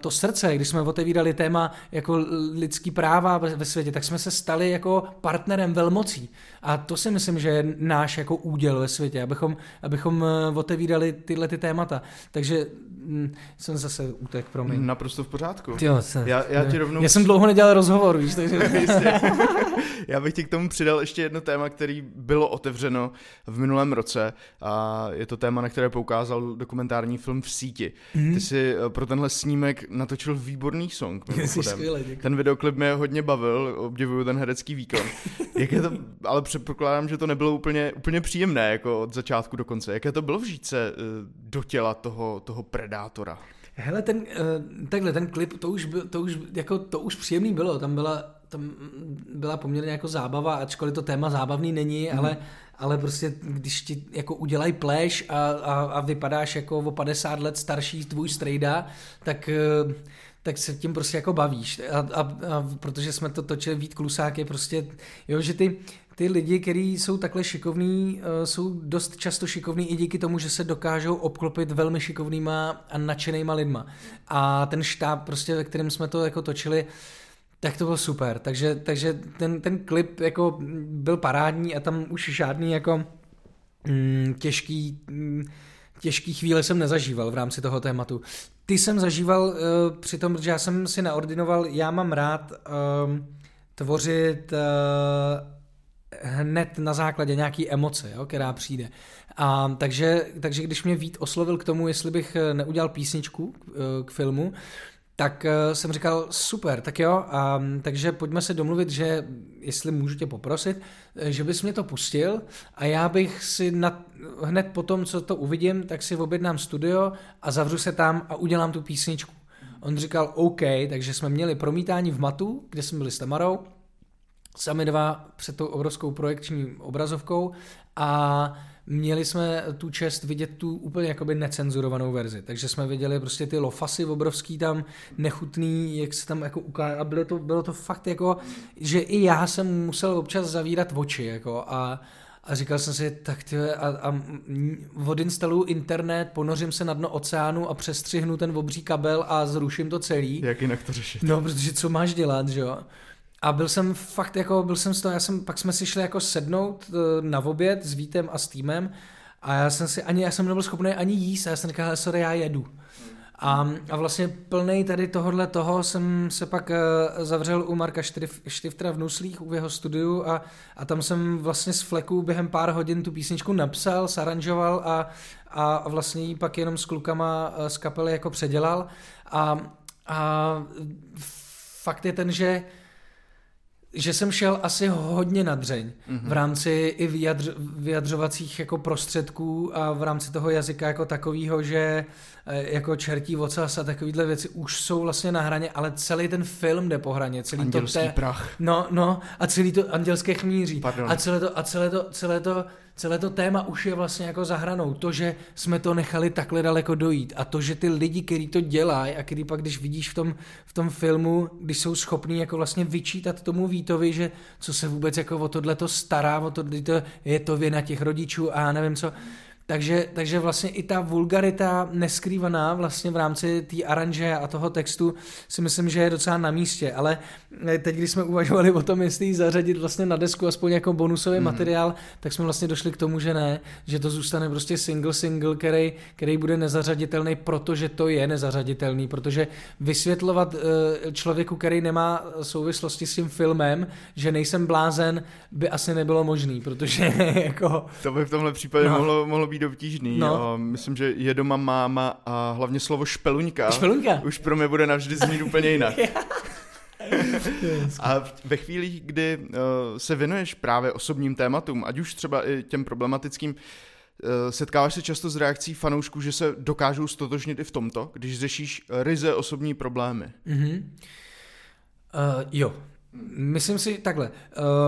Speaker 4: to srdce, když jsme otevírali téma jako lidský práva ve světě, tak jsme se stali jako partnerem velmocí. A to si myslím, že je náš jako úděl ve světě, abychom, abychom eh, otevírali tyhle ty témata. Takže hm, jsem zase útek, promiň.
Speaker 6: Naprosto v pořádku.
Speaker 4: Jo, se,
Speaker 6: já, já ti rovnou...
Speaker 4: Já jsem dlouho nedělal rozhovor, víš, takže...
Speaker 6: já bych ti k tomu přidal ještě jedno téma, který bylo otevřeno v minulém roce a je to téma, na které poukázal dokumentární film v síti. Mm. Ty si eh, pro tenhle snímek natočil výborný song.
Speaker 4: Skvěle,
Speaker 6: ten videoklip mě hodně bavil, obdivuju ten herecký výkon. Jak je to, ale předpokládám, že to nebylo úplně, úplně příjemné jako od začátku do konce. Jaké to bylo vžít se eh, do těla toho, toho predátora?
Speaker 4: Hele, ten, uh, takhle, ten klip, to už, byl, to už, jako, to už příjemný bylo, tam byla, tam byla poměrně jako zábava, ačkoliv to téma zábavný není, mm. ale, ale prostě když ti jako udělají pleš a, a, a vypadáš jako o 50 let starší tvůj strejda, tak uh, tak se tím prostě jako bavíš. A, a, a protože jsme to točili, Vít Klusák je prostě, jo, že ty, ty lidi, kteří jsou takhle šikovní, eh, jsou dost často šikovní i díky tomu, že se dokážou obklopit velmi šikovnýma a nadšenýma lidma. A ten štáb, prostě, ve kterém jsme to jako točili, tak to bylo super. Takže, takže ten, ten klip jako byl parádní a tam už žádný jako mm, těžký, mm, těžký chvíle jsem nezažíval v rámci toho tématu. Ty jsem zažíval uh, při tom, že já jsem si naordinoval, já mám rád uh, tvořit uh, hned na základě nějaký emoce, jo, která přijde. A takže, takže když mě Vít oslovil k tomu, jestli bych eh, neudělal písničku k, k filmu, tak uh, jsem říkal, super, tak jo, a, takže pojďme se domluvit, že jestli můžu tě poprosit, že bys mě to pustil a já bych si na, hned po tom, co to uvidím, tak si objednám studio a zavřu se tam a udělám tu písničku. On říkal OK, takže jsme měli promítání v Matu, kde jsme byli s Tamarou, sami dva před tou obrovskou projekční obrazovkou a měli jsme tu čest vidět tu úplně jakoby necenzurovanou verzi, takže jsme viděli prostě ty lofasy obrovský tam, nechutný, jak se tam jako ukáže a bylo to, bylo to fakt jako, že i já jsem musel občas zavírat oči jako a, a říkal jsem si, tak ty a, a odinstaluju internet, ponořím se na dno oceánu a přestřihnu ten obří kabel a zruším to celý.
Speaker 6: Jak jinak to řešit?
Speaker 4: No, protože co máš dělat, že jo? A byl jsem fakt jako, byl jsem z toho, já jsem, pak jsme si šli jako sednout eh, na oběd s Vítem a s týmem a já jsem si ani, já jsem nebyl schopný ani jíst a já jsem říkal, sorry, já jedu. A, a vlastně plný tady tohohle toho jsem se pak uh, zavřel u Marka Štif, Štiftra v Nuslích u jeho studiu a, a tam jsem vlastně z fleku během pár hodin tu písničku napsal, saranžoval a, a vlastně ji pak jenom s klukama uh, z kapely jako předělal a, a fakt je ten, že že jsem šel asi hodně na dřeň mm-hmm. v rámci i vyjadř, vyjadřovacích jako prostředků a v rámci toho jazyka jako takového, že eh, jako čertí ocas a takovýhle věci už jsou vlastně na hraně, ale celý ten film jde po hraně. Celý
Speaker 6: Andělský
Speaker 4: to te...
Speaker 6: prach.
Speaker 4: No, no, a celý to andělské chmíří.
Speaker 6: Pardon.
Speaker 4: A celé to, a celé to, celé to celé to téma už je vlastně jako zahranou. To, že jsme to nechali takhle daleko dojít a to, že ty lidi, kteří to dělají a který pak, když vidíš v tom, v tom filmu, když jsou schopní jako vlastně vyčítat tomu Vítovi, že co se vůbec jako o tohle to stará, o to, to je to věna těch rodičů a nevím co, takže, takže vlastně i ta vulgarita neskrývaná vlastně v rámci té aranže a toho textu si myslím, že je docela na místě, ale eh, teď, když jsme uvažovali o tom, jestli ji zařadit vlastně na desku aspoň jako bonusový mm. materiál, tak jsme vlastně došli k tomu, že ne, že to zůstane prostě single single, který, který bude nezařaditelný, protože to je nezařaditelný, protože vysvětlovat eh, člověku, který nemá souvislosti s tím filmem, že nejsem blázen, by asi nebylo možný, protože jako...
Speaker 6: To by v tomhle případě no. mohlo, mohlo být obtížný. No. Myslím, že je doma máma a hlavně slovo špeluňka.
Speaker 4: Špeluňka.
Speaker 6: Už pro mě bude navždy znít úplně jinak. a ve chvíli, kdy uh, se věnuješ právě osobním tématům, ať už třeba i těm problematickým, uh, setkáváš se často s reakcí fanoušků, že se dokážou stotožnit i v tomto, když řešíš ryze osobní problémy?
Speaker 4: Mm-hmm. Uh, jo. Myslím si takhle.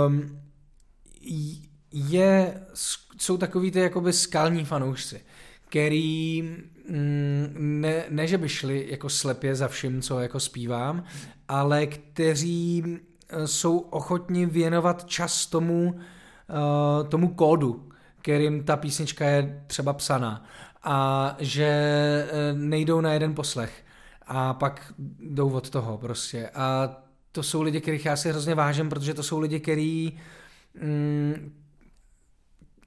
Speaker 4: Um, je jsou takový ty jakoby skalní fanoušci, který mm, ne, ne, že by šli jako slepě za vším, co jako zpívám, ale kteří eh, jsou ochotni věnovat čas tomu, uh, tomu kódu, kterým ta písnička je třeba psaná a že eh, nejdou na jeden poslech a pak jdou od toho prostě. A to jsou lidi, kterých já si hrozně vážím, protože to jsou lidi, který mm,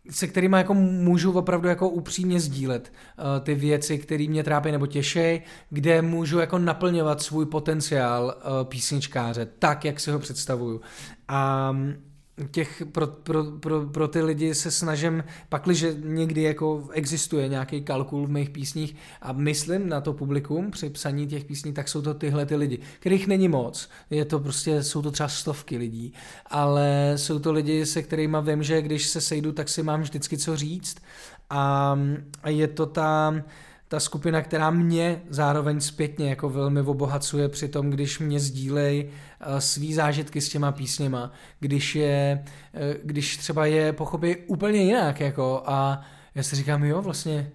Speaker 4: se kterými jako můžu opravdu jako upřímně sdílet uh, ty věci, které mě trápí nebo těšej, kde můžu jako naplňovat svůj potenciál uh, písničkáře tak, jak si ho představuju. A um, těch, pro, pro, pro, pro ty lidi se snažím, pakliže někdy jako existuje nějaký kalkul v mých písních a myslím na to publikum při psaní těch písní, tak jsou to tyhle ty lidi, kterých není moc. Je to prostě, jsou to třeba stovky lidí, ale jsou to lidi, se kterými vím, že když se sejdu, tak si mám vždycky co říct a, a je to tam ta skupina, která mě zároveň zpětně jako velmi obohacuje při tom, když mě sdílej eh, svý zážitky s těma písněma, když je, eh, když třeba je pochopí úplně jinak, jako a já si říkám, jo, vlastně,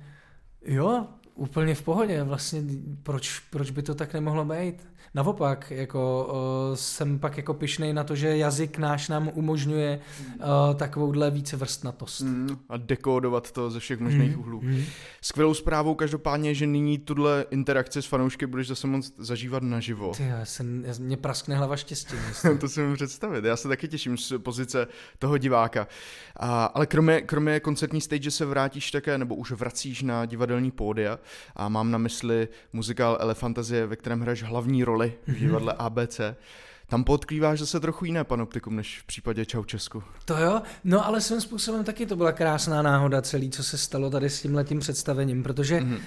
Speaker 4: jo, úplně v pohodě, vlastně proč, proč by to tak nemohlo být? Naopak, jako uh, jsem pak jako pišnej na to, že jazyk náš nám umožňuje uh, takovouhle více vrstnatost.
Speaker 6: Mm, a dekódovat to ze všech možných mm, úhlů. Mm. Skvělou zprávou každopádně, že nyní tuhle interakci s fanoušky budeš zase moc zažívat naživo.
Speaker 4: Ty, já jsem, já, mě praskne hlava štěstí.
Speaker 6: to si můžu představit. Já se taky těším z pozice toho diváka. A, ale kromě, kromě koncertní stage se vrátíš také, nebo už vracíš na divadelní pódia a mám na mysli muzikál Elefantazie, ve kterém hraješ hlavní roli roli v divadle ABC. Tam podkrýváš zase trochu jiné panoptikum než v případě Česku.
Speaker 4: To jo, no ale svým způsobem taky to byla krásná náhoda celý, co se stalo tady s tímhletím představením, protože mm-hmm.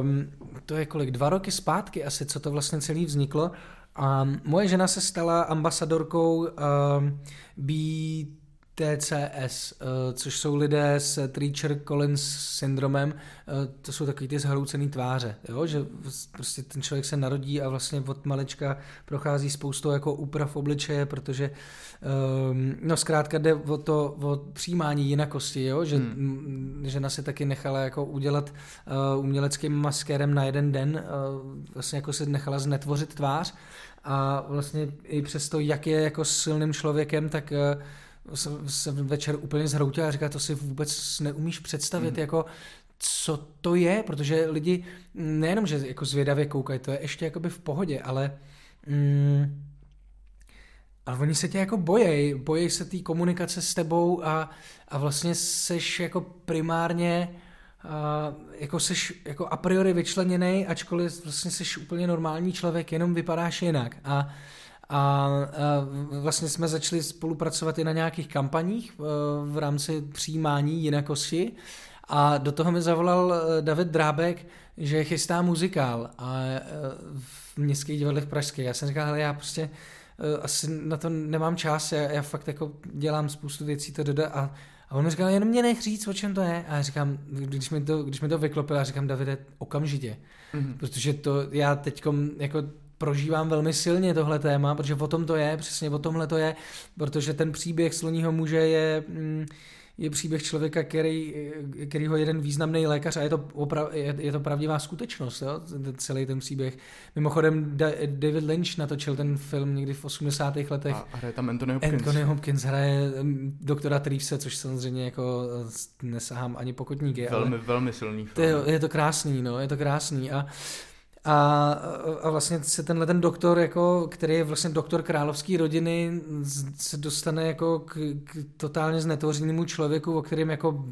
Speaker 4: um, to je kolik, dva roky zpátky asi, co to vlastně celý vzniklo. A moje žena se stala ambasadorkou um, být TCS, eh, což jsou lidé s Treacher-Collins syndromem, eh, to jsou takový ty zhroucený tváře, jo? že prostě ten člověk se narodí a vlastně od malečka prochází spoustou jako úprav obličeje, protože um, no zkrátka jde o to o přijímání jinakosti, jo? že hmm. žena si taky nechala jako udělat uh, uměleckým maskérem na jeden den, vlastně jako se nechala znetvořit tvář a vlastně i přesto, jak je jako silným člověkem, tak uh, se večer úplně zhroutil a říká, to si vůbec neumíš představit, mm. jako co to je, protože lidi nejenom, že jako zvědavě koukají, to je ještě jakoby v pohodě, ale mm, ale oni se tě jako bojejí, bojejí se té komunikace s tebou a, a vlastně seš jako primárně a, jako seš jako a priori vyčleněný, ačkoliv vlastně seš úplně normální člověk, jenom vypadáš jinak a a, a vlastně jsme začali spolupracovat i na nějakých kampaních e, v rámci přijímání jinakosti a do toho mi zavolal e, David Drábek, že chystá muzikál a e, v Městských divadlech Pražské. Já jsem říkal, já prostě asi na to nemám čas, já, já fakt jako dělám spoustu věcí, to doda a a on mi říkal, jenom mě nech říct, o čem to je. A já říkám, když mi to, když mi to vyklopil, já říkám, Davide, okamžitě. Mm-hmm. Protože to já teďkom jako prožívám velmi silně tohle téma, protože o tom to je, přesně o tomhle to je, protože ten příběh sloního muže je, mm, je příběh člověka, který, který ho jeden významný lékař a je to, opra- je, je to pravdivá skutečnost, jo? celý ten příběh. Mimochodem da- David Lynch natočil ten film někdy v 80. letech.
Speaker 6: A hraje tam Anthony Hopkins.
Speaker 4: Anthony Hopkins hraje mm, doktora Treevese, což samozřejmě jako nesahám ani pokotníky.
Speaker 6: Velmi, ale velmi silný
Speaker 4: film. To je, je to krásný, no, je to krásný a a, a vlastně se tenhle ten doktor, jako, který je vlastně doktor královské rodiny, se dostane jako k, k totálně znetvořenému člověku, o kterém jako,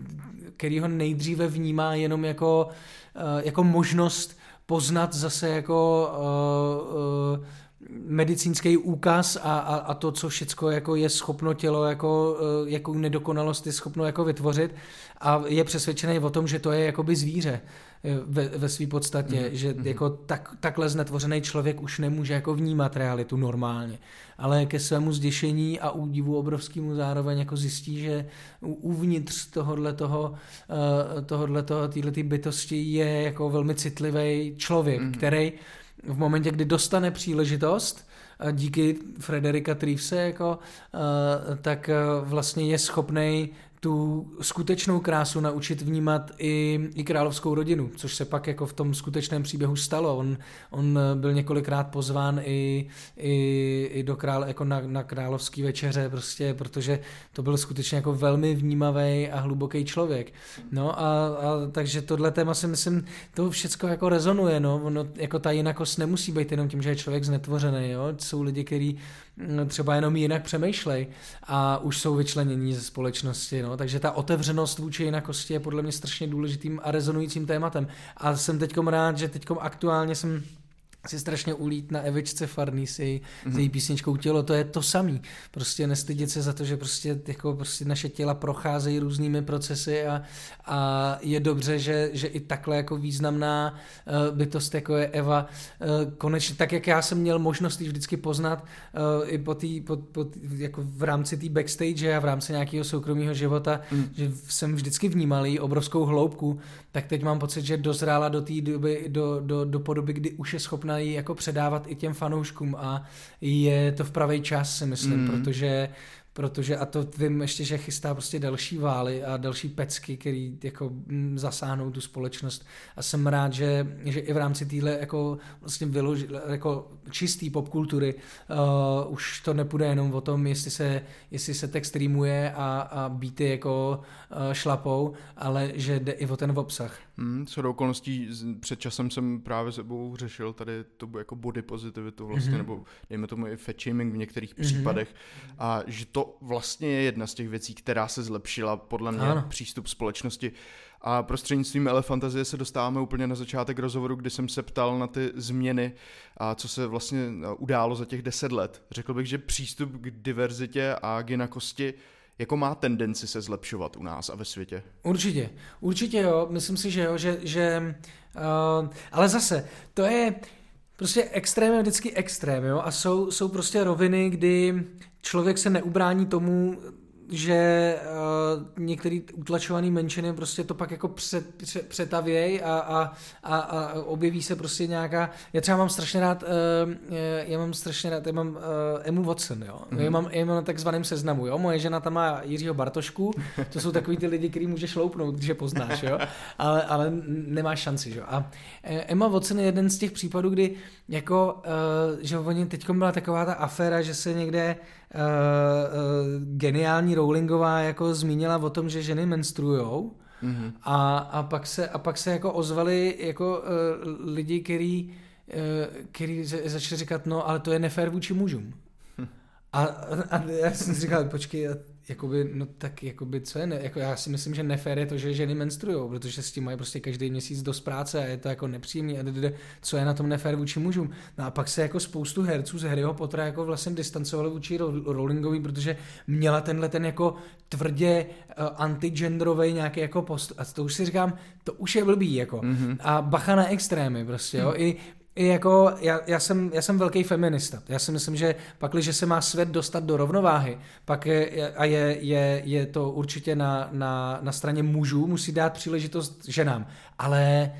Speaker 4: který ho nejdříve vnímá jenom jako, eh, jako možnost poznat zase jako uh, uh, medicínský úkaz a, a, a to, co všecko jako je schopno tělo, jako, jakou nedokonalost je schopno jako vytvořit a je přesvědčený o tom, že to je jakoby zvíře ve, ve své podstatě, mm-hmm. že mhm. jako tak, takhle znetvořený člověk už nemůže jako vnímat realitu normálně. Ale ke svému zděšení a údivu obrovskému zároveň jako zjistí, že uvnitř tohohle toho, uh, tohohle toho, bytosti je jako velmi citlivý člověk, mm-hmm. který v momentě, kdy dostane příležitost, díky Frederika Trívse, jako, uh, tak uh, vlastně je schopný tu skutečnou krásu naučit vnímat i, i královskou rodinu, což se pak jako v tom skutečném příběhu stalo. On, on byl několikrát pozván i, i, i do král, jako na, na královský večeře, prostě, protože to byl skutečně jako velmi vnímavý a hluboký člověk. No a, a takže tohle téma si myslím, to všechno jako rezonuje, no. Ono, jako ta jinakost nemusí být jenom tím, že je člověk znetvořený, jo. Jsou lidi, kteří mm, třeba jenom jinak přemýšlej a už jsou vyčlenění ze společnosti, no. Takže ta otevřenost vůči jinakosti je podle mě strašně důležitým a rezonujícím tématem. A jsem teďkom rád, že teďkom aktuálně jsem si strašně ulít na Evičce Farný si mm-hmm. s její písničkou Tělo, to je to samý. Prostě nestydět se za to, že prostě, jako prostě naše těla procházejí různými procesy a, a je dobře, že, že i takhle jako významná uh, bytost, jako je Eva, uh, konečně, tak jak já jsem měl možnost ji vždycky poznat uh, i po tý, po, po tý, jako v rámci té backstage a v rámci nějakého soukromého života, mm. že jsem vždycky vnímal její obrovskou hloubku, tak teď mám pocit, že dozrála do té doby, do, do, do podoby, kdy už je schopná ji jako předávat i těm fanouškům a je to v pravý čas, si myslím, mm. protože protože a to vím ještě, že chystá prostě další vály a další pecky, který jako mm, zasáhnou tu společnost a jsem rád, že, že i v rámci téhle jako vlastně vyloži, jako čistý popkultury uh, už to nepůjde jenom o tom, jestli se, jestli se text streamuje a, a beaty jako uh, šlapou, ale že jde i o ten obsah.
Speaker 6: Hmm, co do okolností, před časem jsem právě sebou řešil tady to jako body pozitivitu vlastně, mm-hmm. nebo dejme tomu i fat shaming v některých mm-hmm. případech a že to vlastně je jedna z těch věcí, která se zlepšila podle mě ano. přístup společnosti. A prostřednictvím Elefantazie se dostáváme úplně na začátek rozhovoru, kdy jsem se ptal na ty změny a co se vlastně událo za těch deset let. Řekl bych, že přístup k diverzitě a k jinakosti jako má tendenci se zlepšovat u nás a ve světě.
Speaker 4: Určitě, určitě jo, myslím si, že jo, že, že uh, ale zase, to je, prostě extrém je vždycky extrém, jo, a jsou, jsou prostě roviny, kdy člověk se neubrání tomu, že uh, některý utlačovaný menšiny prostě to pak jako před, před, přetavěj a, a, a, a objeví se prostě nějaká, já třeba mám strašně rád, uh, já mám strašně rád, já mám uh, Emu Watson, jo, mm-hmm. já, mám, já mám na takzvaném seznamu, jo, moje žena tam má Jiřího Bartošku, to jsou takový ty lidi, který můžeš loupnout, když je poznáš, jo, ale, ale nemáš šanci, jo, a Emma Watson je jeden z těch případů, kdy jako, uh, že oni teď byla taková ta aféra, že se někde uh, geniální Rowlingová jako zmínila o tom, že ženy menstruujou mm-hmm. a, a, pak se, a pak se jako ozvali jako uh, lidi, který, uh, který začali říkat, no ale to je nefér vůči mužům. Hm. A, a já jsem si říkal, počkej, jakoby, no tak jakoby, co je, ne, jako já si myslím, že nefér je to, že ženy menstruují, protože s tím mají prostě každý měsíc dost práce a je to jako nepříjemný a dede, co je na tom nefér vůči mužům. No a pak se jako spoustu herců z Harryho Pottera jako vlastně distancovali vůči Rowlingový, protože měla tenhle ten jako tvrdě uh, antigenderový nějaký jako post a to už si říkám, to už je blbý jako. Mm-hmm. A bacha na extrémy prostě, jo. Mm. I jako, já, já, jsem, já jsem velký feminista. Já si myslím, že pak, když se má svět dostat do rovnováhy, pak je, a je, je, je to určitě na, na, na straně mužů, musí dát příležitost ženám. Ale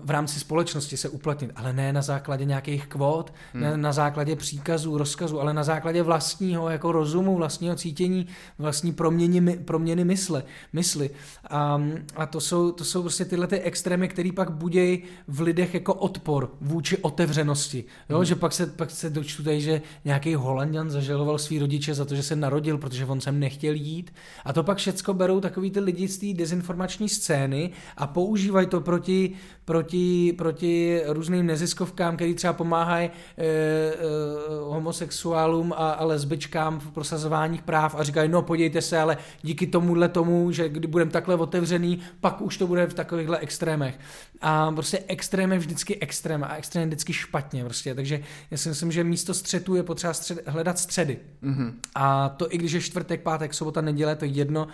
Speaker 4: v rámci společnosti se uplatnit, ale ne na základě nějakých kvót, hmm. ne na základě příkazů, rozkazů, ale na základě vlastního jako rozumu, vlastního cítění, vlastní proměny, proměny mysle, mysli. A, a to, jsou, to jsou prostě tyhle ty extrémy, které pak budějí v lidech jako odpor vůči otevřenosti. Jo? Hmm. Že pak se, pak se dočtu tady, že nějaký Holandian zažaloval svý rodiče za to, že se narodil, protože on sem nechtěl jít. A to pak všecko berou takový ty lidi z té dezinformační scény a používají to proti proti, proti různým neziskovkám, který třeba pomáhají e, e, homosexuálům a, a lesbičkám v prosazování práv a říkají, no podívejte se, ale díky tomuhle tomu, že kdy budeme takhle otevřený, pak už to bude v takovýchhle extrémech. A prostě extrém je vždycky extrém a extrém je vždycky špatně. Prostě. Takže já si myslím, že místo střetu je potřeba střed, hledat středy. Mm-hmm. A to i když je čtvrtek, pátek, sobota, neděle, to jedno,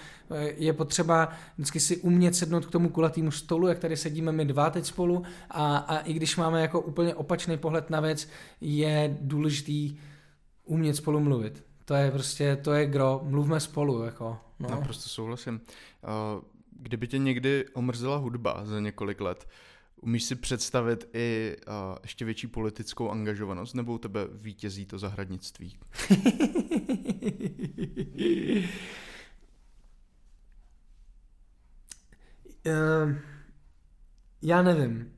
Speaker 4: je potřeba vždycky si umět sednout k tomu kulatému stolu, jak tady sedíme my dva teď spolu a, a i když máme jako úplně opačný pohled na věc, je důležitý umět spolu mluvit. To je prostě, to je gro, mluvme spolu, jako. No.
Speaker 6: Já prostě souhlasím. Kdyby tě někdy omrzela hudba za několik let, umíš si představit i uh, ještě větší politickou angažovanost, nebo u tebe vítězí to zahradnictví?
Speaker 4: Uh, já nevím.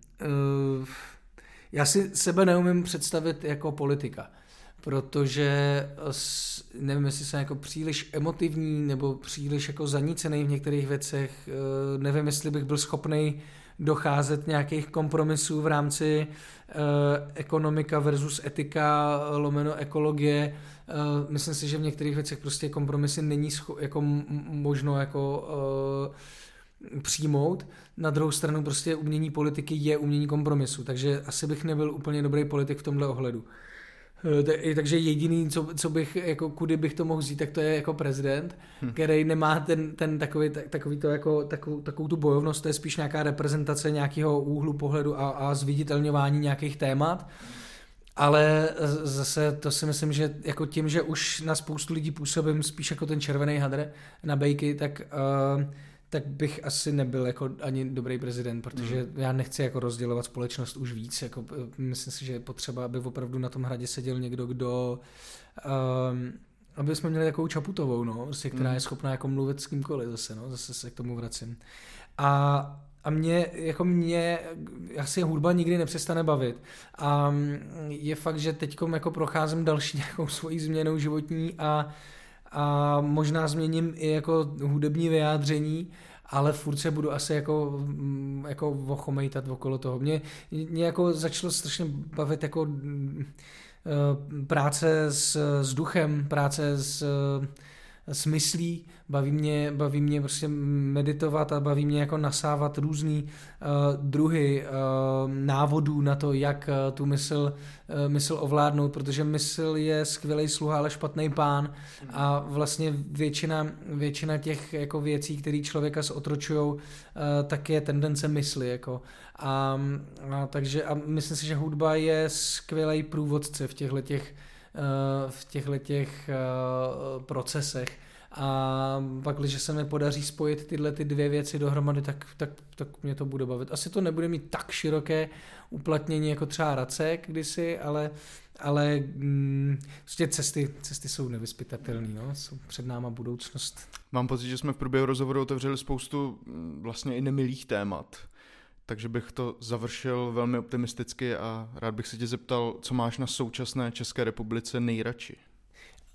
Speaker 4: Uh, já si sebe neumím představit jako politika, protože nevím, jestli jsem jako příliš emotivní nebo příliš jako zanícený v některých věcech. Uh, nevím, jestli bych byl schopný docházet nějakých kompromisů v rámci ekonomika versus etika, lomeno ekologie. Myslím si, že v některých věcech prostě kompromisy není scho- jako možno jako přijmout. Na druhou stranu prostě umění politiky je umění kompromisu, takže asi bych nebyl úplně dobrý politik v tomhle ohledu. Eh, takže jediný, co, co bych, jako kudy bych to mohl vzít, tak to je jako prezident, hmm. který nemá ten, ten takový, takový to jako, takovou, takovou tu bojovnost, to je spíš nějaká reprezentace nějakého úhlu pohledu a, a zviditelňování nějakých témat. Ale zase to si myslím, že jako tím, že už na spoustu lidí působím spíš jako ten červený hadr na bejky, tak uh, tak bych asi nebyl jako ani dobrý prezident, protože mm. já nechci jako rozdělovat společnost už víc. Jako, eh, myslím si, že je potřeba, aby opravdu na tom hradě seděl někdo, kdo um, aby jsme měli takovou Čaputovou, no, prostě, která mm. je schopná jako mluvit s kýmkoliv zase, no, zase se k tomu vracím. A a mě, jako mě, asi hudba nikdy nepřestane bavit. A je fakt, že teď jako procházím další nějakou svojí změnou životní a a možná změním i jako hudební vyjádření, ale furt se budu asi jako, mm, jako vochomejtat okolo toho. Mě, mě jako začalo strašně bavit jako eh, práce s, s duchem, práce s, s myslí, baví mě, baví mě prostě meditovat a baví mě jako nasávat různý uh, druhy uh, návodů na to, jak uh, tu mysl, uh, mysl ovládnout, protože mysl je skvělý sluha, ale špatný pán a vlastně většina, většina těch jako věcí, které člověka zotročují, uh, tak je tendence mysli. Jako. A, a, takže a myslím si, že hudba je skvělý průvodce v těchto těch, v těchto těch uh, procesech a pak, když se mi podaří spojit tyhle ty dvě věci dohromady, tak, tak, tak mě to bude bavit. Asi to nebude mít tak široké uplatnění jako třeba Racek kdysi, ale, ale mm, prostě cesty, cesty jsou nevyspytatelné, no? jsou před náma budoucnost.
Speaker 6: Mám pocit, že jsme v průběhu rozhovoru otevřeli spoustu mm, vlastně i nemilých témat. Takže bych to završil velmi optimisticky a rád bych se tě zeptal, co máš na současné České republice nejradši?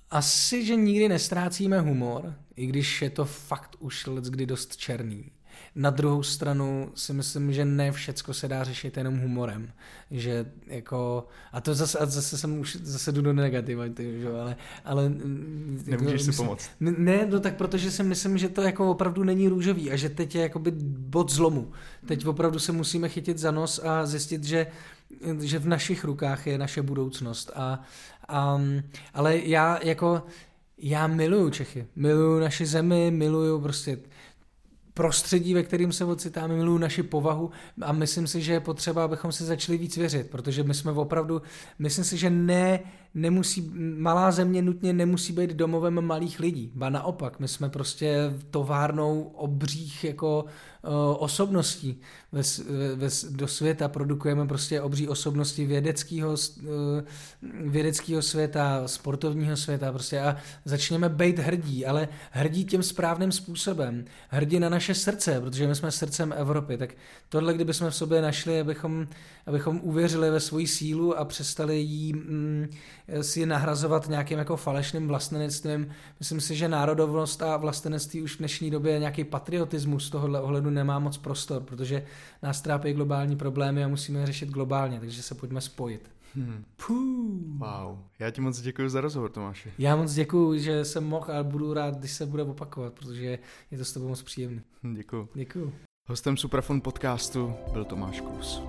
Speaker 4: Asi, že nikdy nestrácíme humor, i když je to fakt už let kdy dost černý. Na druhou stranu si myslím, že ne všecko se dá řešit jenom humorem. Že jako, a to zase, a zase jsem už zase jdu do negativa, ty, že, ale, ale
Speaker 6: Nemůžeš jako, si pomoct.
Speaker 4: Ne, no tak protože si myslím, že to jako opravdu není růžový a že teď je jakoby bod zlomu. Teď opravdu se musíme chytit za nos a zjistit, že že v našich rukách je naše budoucnost. A, a, ale já jako, já miluju Čechy, miluju naši zemi, miluju prostě prostředí, ve kterým se ocitáme, miluju naši povahu a myslím si, že je potřeba, abychom si začali víc věřit, protože my jsme opravdu, myslím si, že ne, nemusí, malá země nutně nemusí být domovem malých lidí, ba naopak, my jsme prostě továrnou obřích jako uh, osobností. Ve, ve, do světa, produkujeme prostě obří osobnosti vědeckého, uh, vědeckého světa, sportovního světa prostě a začněme být hrdí, ale hrdí tím správným způsobem, hrdí na naše srdce, protože my jsme srdcem Evropy, tak tohle, kdybychom v sobě našli, abychom, abychom uvěřili ve svoji sílu a přestali jí mm, si nahrazovat nějakým jako falešným vlastenectvím. Myslím si, že národovnost a vlastenectví už v dnešní době nějaký patriotismus z tohohle ohledu nemá moc prostor, protože nás trápí globální problémy a musíme je řešit globálně, takže se pojďme spojit. Hmm.
Speaker 6: Puh. Wow. Já ti moc děkuji za rozhovor, Tomáši.
Speaker 4: Já moc děkuji, že jsem mohl a budu rád, když se bude opakovat, protože je to s tebou moc příjemné.
Speaker 6: Děkuji.
Speaker 4: Děkuji.
Speaker 6: Hostem Suprafon podcastu byl Tomáš Kus.